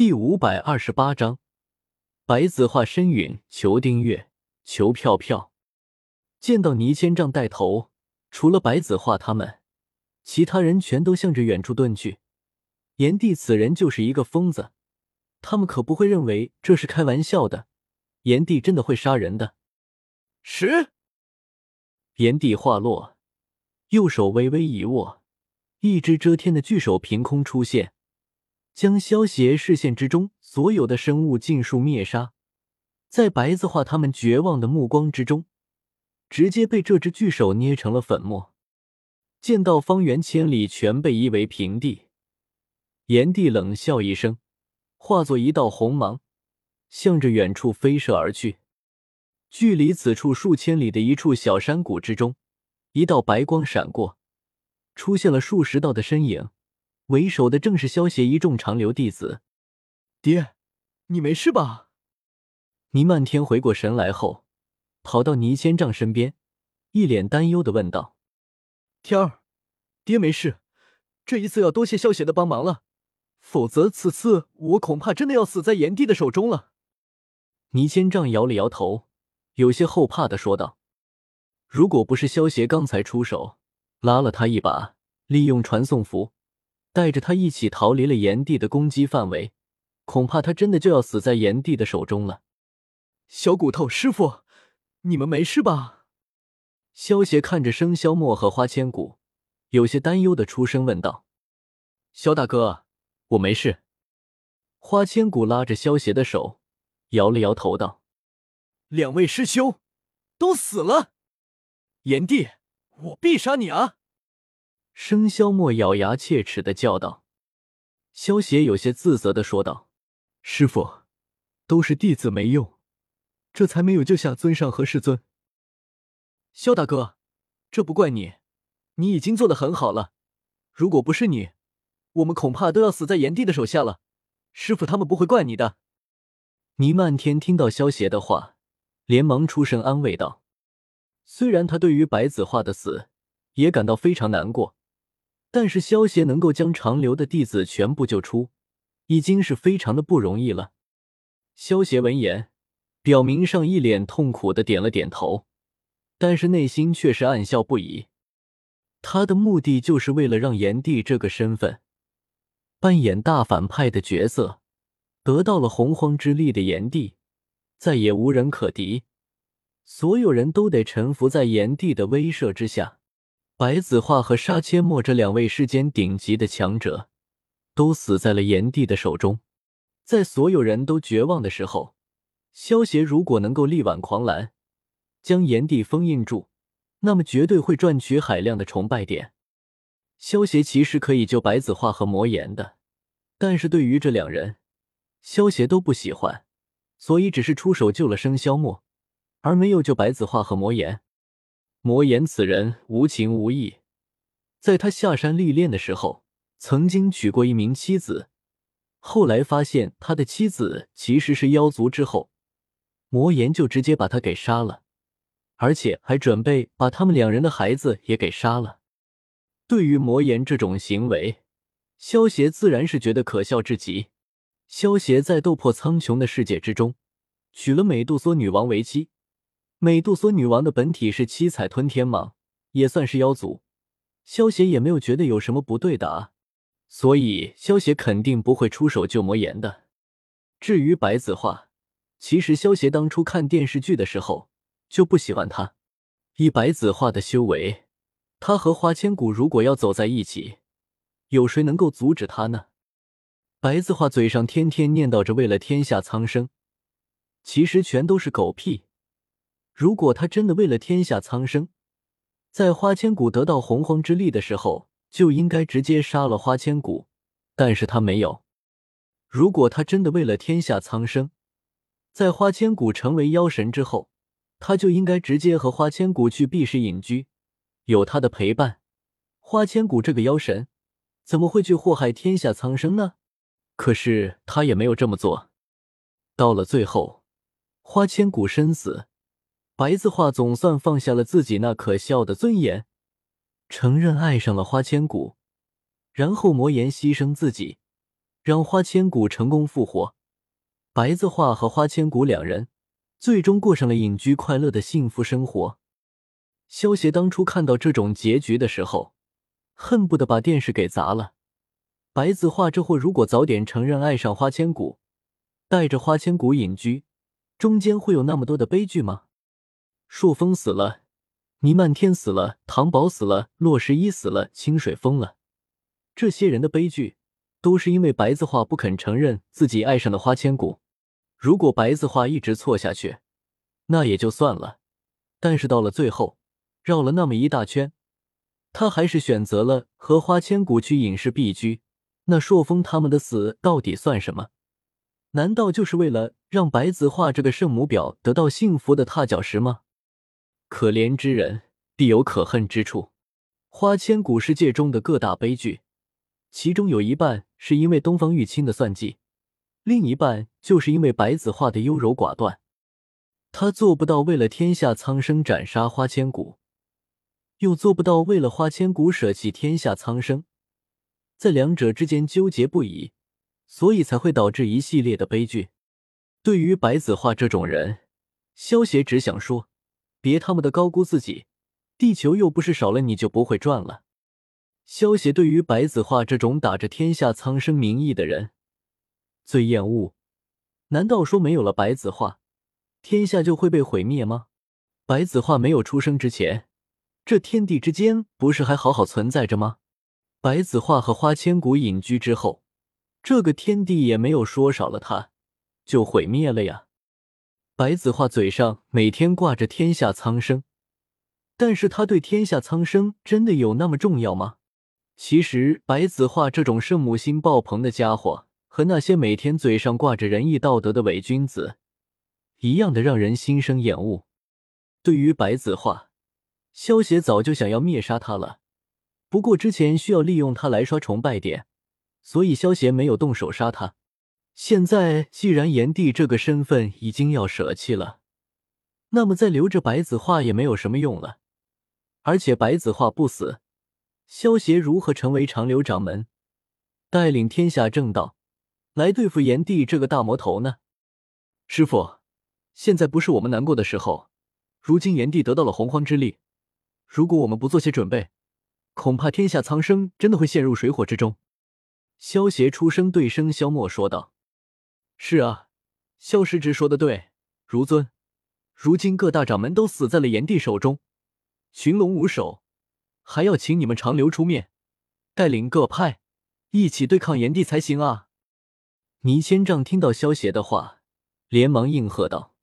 第五百二十八章，白子画身陨，求订阅，求票票。见到倪千丈带头，除了白子画他们，其他人全都向着远处遁去。炎帝此人就是一个疯子，他们可不会认为这是开玩笑的。炎帝真的会杀人的。十，炎帝话落，右手微微一握，一只遮天的巨手凭空出现。将萧协视线之中所有的生物尽数灭杀，在白子画他们绝望的目光之中，直接被这只巨手捏成了粉末。见到方圆千里全被夷为平地，炎帝冷笑一声，化作一道红芒，向着远处飞射而去。距离此处数千里的一处小山谷之中，一道白光闪过，出现了数十道的身影。为首的正是萧协一众长留弟子。爹，你没事吧？倪漫天回过神来后，跑到倪千丈身边，一脸担忧的问道：“天儿，爹没事，这一次要多谢萧协的帮忙了，否则此次我恐怕真的要死在炎帝的手中了。”倪千丈摇了摇头，有些后怕的说道：“如果不是萧协刚才出手拉了他一把，利用传送符。”带着他一起逃离了炎帝的攻击范围，恐怕他真的就要死在炎帝的手中了。小骨头师傅，你们没事吧？萧协看着生肖墨和花千骨，有些担忧的出声问道：“萧大哥，我没事。”花千骨拉着萧协的手，摇了摇头道：“两位师兄都死了，炎帝，我必杀你啊！”生肖墨咬牙切齿的叫道：“萧协有些自责的说道，师傅，都是弟子没用，这才没有救下尊上和师尊。萧大哥，这不怪你，你已经做的很好了。如果不是你，我们恐怕都要死在炎帝的手下了。师傅他们不会怪你的。”倪漫天听到萧协的话，连忙出声安慰道：“虽然他对于白子画的死也感到非常难过。”但是萧协能够将长留的弟子全部救出，已经是非常的不容易了。萧协闻言，表明上一脸痛苦的点了点头，但是内心却是暗笑不已。他的目的就是为了让炎帝这个身份，扮演大反派的角色，得到了洪荒之力的炎帝，再也无人可敌，所有人都得臣服在炎帝的威慑之下。白子画和杀阡陌这两位世间顶级的强者，都死在了炎帝的手中。在所有人都绝望的时候，萧协如果能够力挽狂澜，将炎帝封印住，那么绝对会赚取海量的崇拜点。萧协其实可以救白子画和魔岩的，但是对于这两人，萧协都不喜欢，所以只是出手救了生肖墨，而没有救白子画和魔岩。魔岩此人无情无义，在他下山历练的时候，曾经娶过一名妻子，后来发现他的妻子其实是妖族之后，魔岩就直接把他给杀了，而且还准备把他们两人的孩子也给杀了。对于魔岩这种行为，萧协自然是觉得可笑至极。萧协在斗破苍穹的世界之中，娶了美杜莎女王为妻。美杜莎女王的本体是七彩吞天蟒，也算是妖族。萧协也没有觉得有什么不对的啊，所以萧协肯定不会出手救魔岩的。至于白子画，其实萧协当初看电视剧的时候就不喜欢他。以白子画的修为，他和花千骨如果要走在一起，有谁能够阻止他呢？白子画嘴上天天念叨着为了天下苍生，其实全都是狗屁。如果他真的为了天下苍生，在花千骨得到洪荒之力的时候，就应该直接杀了花千骨。但是他没有。如果他真的为了天下苍生，在花千骨成为妖神之后，他就应该直接和花千骨去避世隐居，有他的陪伴，花千骨这个妖神怎么会去祸害天下苍生呢？可是他也没有这么做。到了最后，花千骨身死。白子画总算放下了自己那可笑的尊严，承认爱上了花千骨，然后魔岩牺牲自己，让花千骨成功复活。白子画和花千骨两人最终过上了隐居快乐的幸福生活。萧协当初看到这种结局的时候，恨不得把电视给砸了。白子画这货如果早点承认爱上花千骨，带着花千骨隐居，中间会有那么多的悲剧吗？朔风死了，倪漫天死了，唐宝死了，洛十一死了，清水疯了，这些人的悲剧。都是因为白子画不肯承认自己爱上了花千骨。如果白子画一直错下去，那也就算了。但是到了最后，绕了那么一大圈，他还是选择了和花千骨去隐世避居。那朔风他们的死到底算什么？难道就是为了让白子画这个圣母婊得到幸福的踏脚石吗？可怜之人必有可恨之处。花千骨世界中的各大悲剧。其中有一半是因为东方玉清的算计，另一半就是因为白子画的优柔寡断。他做不到为了天下苍生斩杀花千骨，又做不到为了花千骨舍弃天下苍生，在两者之间纠结不已，所以才会导致一系列的悲剧。对于白子画这种人，萧协只想说：别他妈的高估自己，地球又不是少了你就不会转了。萧协对于白子画这种打着天下苍生名义的人最厌恶。难道说没有了白子画，天下就会被毁灭吗？白子画没有出生之前，这天地之间不是还好好存在着吗？白子画和花千骨隐居之后，这个天地也没有说少了他就毁灭了呀。白子画嘴上每天挂着天下苍生，但是他对天下苍生真的有那么重要吗？其实，白子画这种圣母心爆棚的家伙，和那些每天嘴上挂着仁义道德的伪君子一样的，让人心生厌恶。对于白子画，萧协早就想要灭杀他了，不过之前需要利用他来刷崇拜点，所以萧协没有动手杀他。现在既然炎帝这个身份已经要舍弃了，那么再留着白子画也没有什么用了。而且白子画不死。萧协如何成为长留掌门，带领天下正道来对付炎帝这个大魔头呢？师傅，现在不是我们难过的时候。如今炎帝得到了洪荒之力，如果我们不做些准备，恐怕天下苍生真的会陷入水火之中。萧协出声对声萧默说道：“是啊，萧师侄说的对，如尊，如今各大掌门都死在了炎帝手中，群龙无首。”还要请你们长留出面，带领各派一起对抗炎帝才行啊！倪千丈听到萧邪的话，连忙应和道：“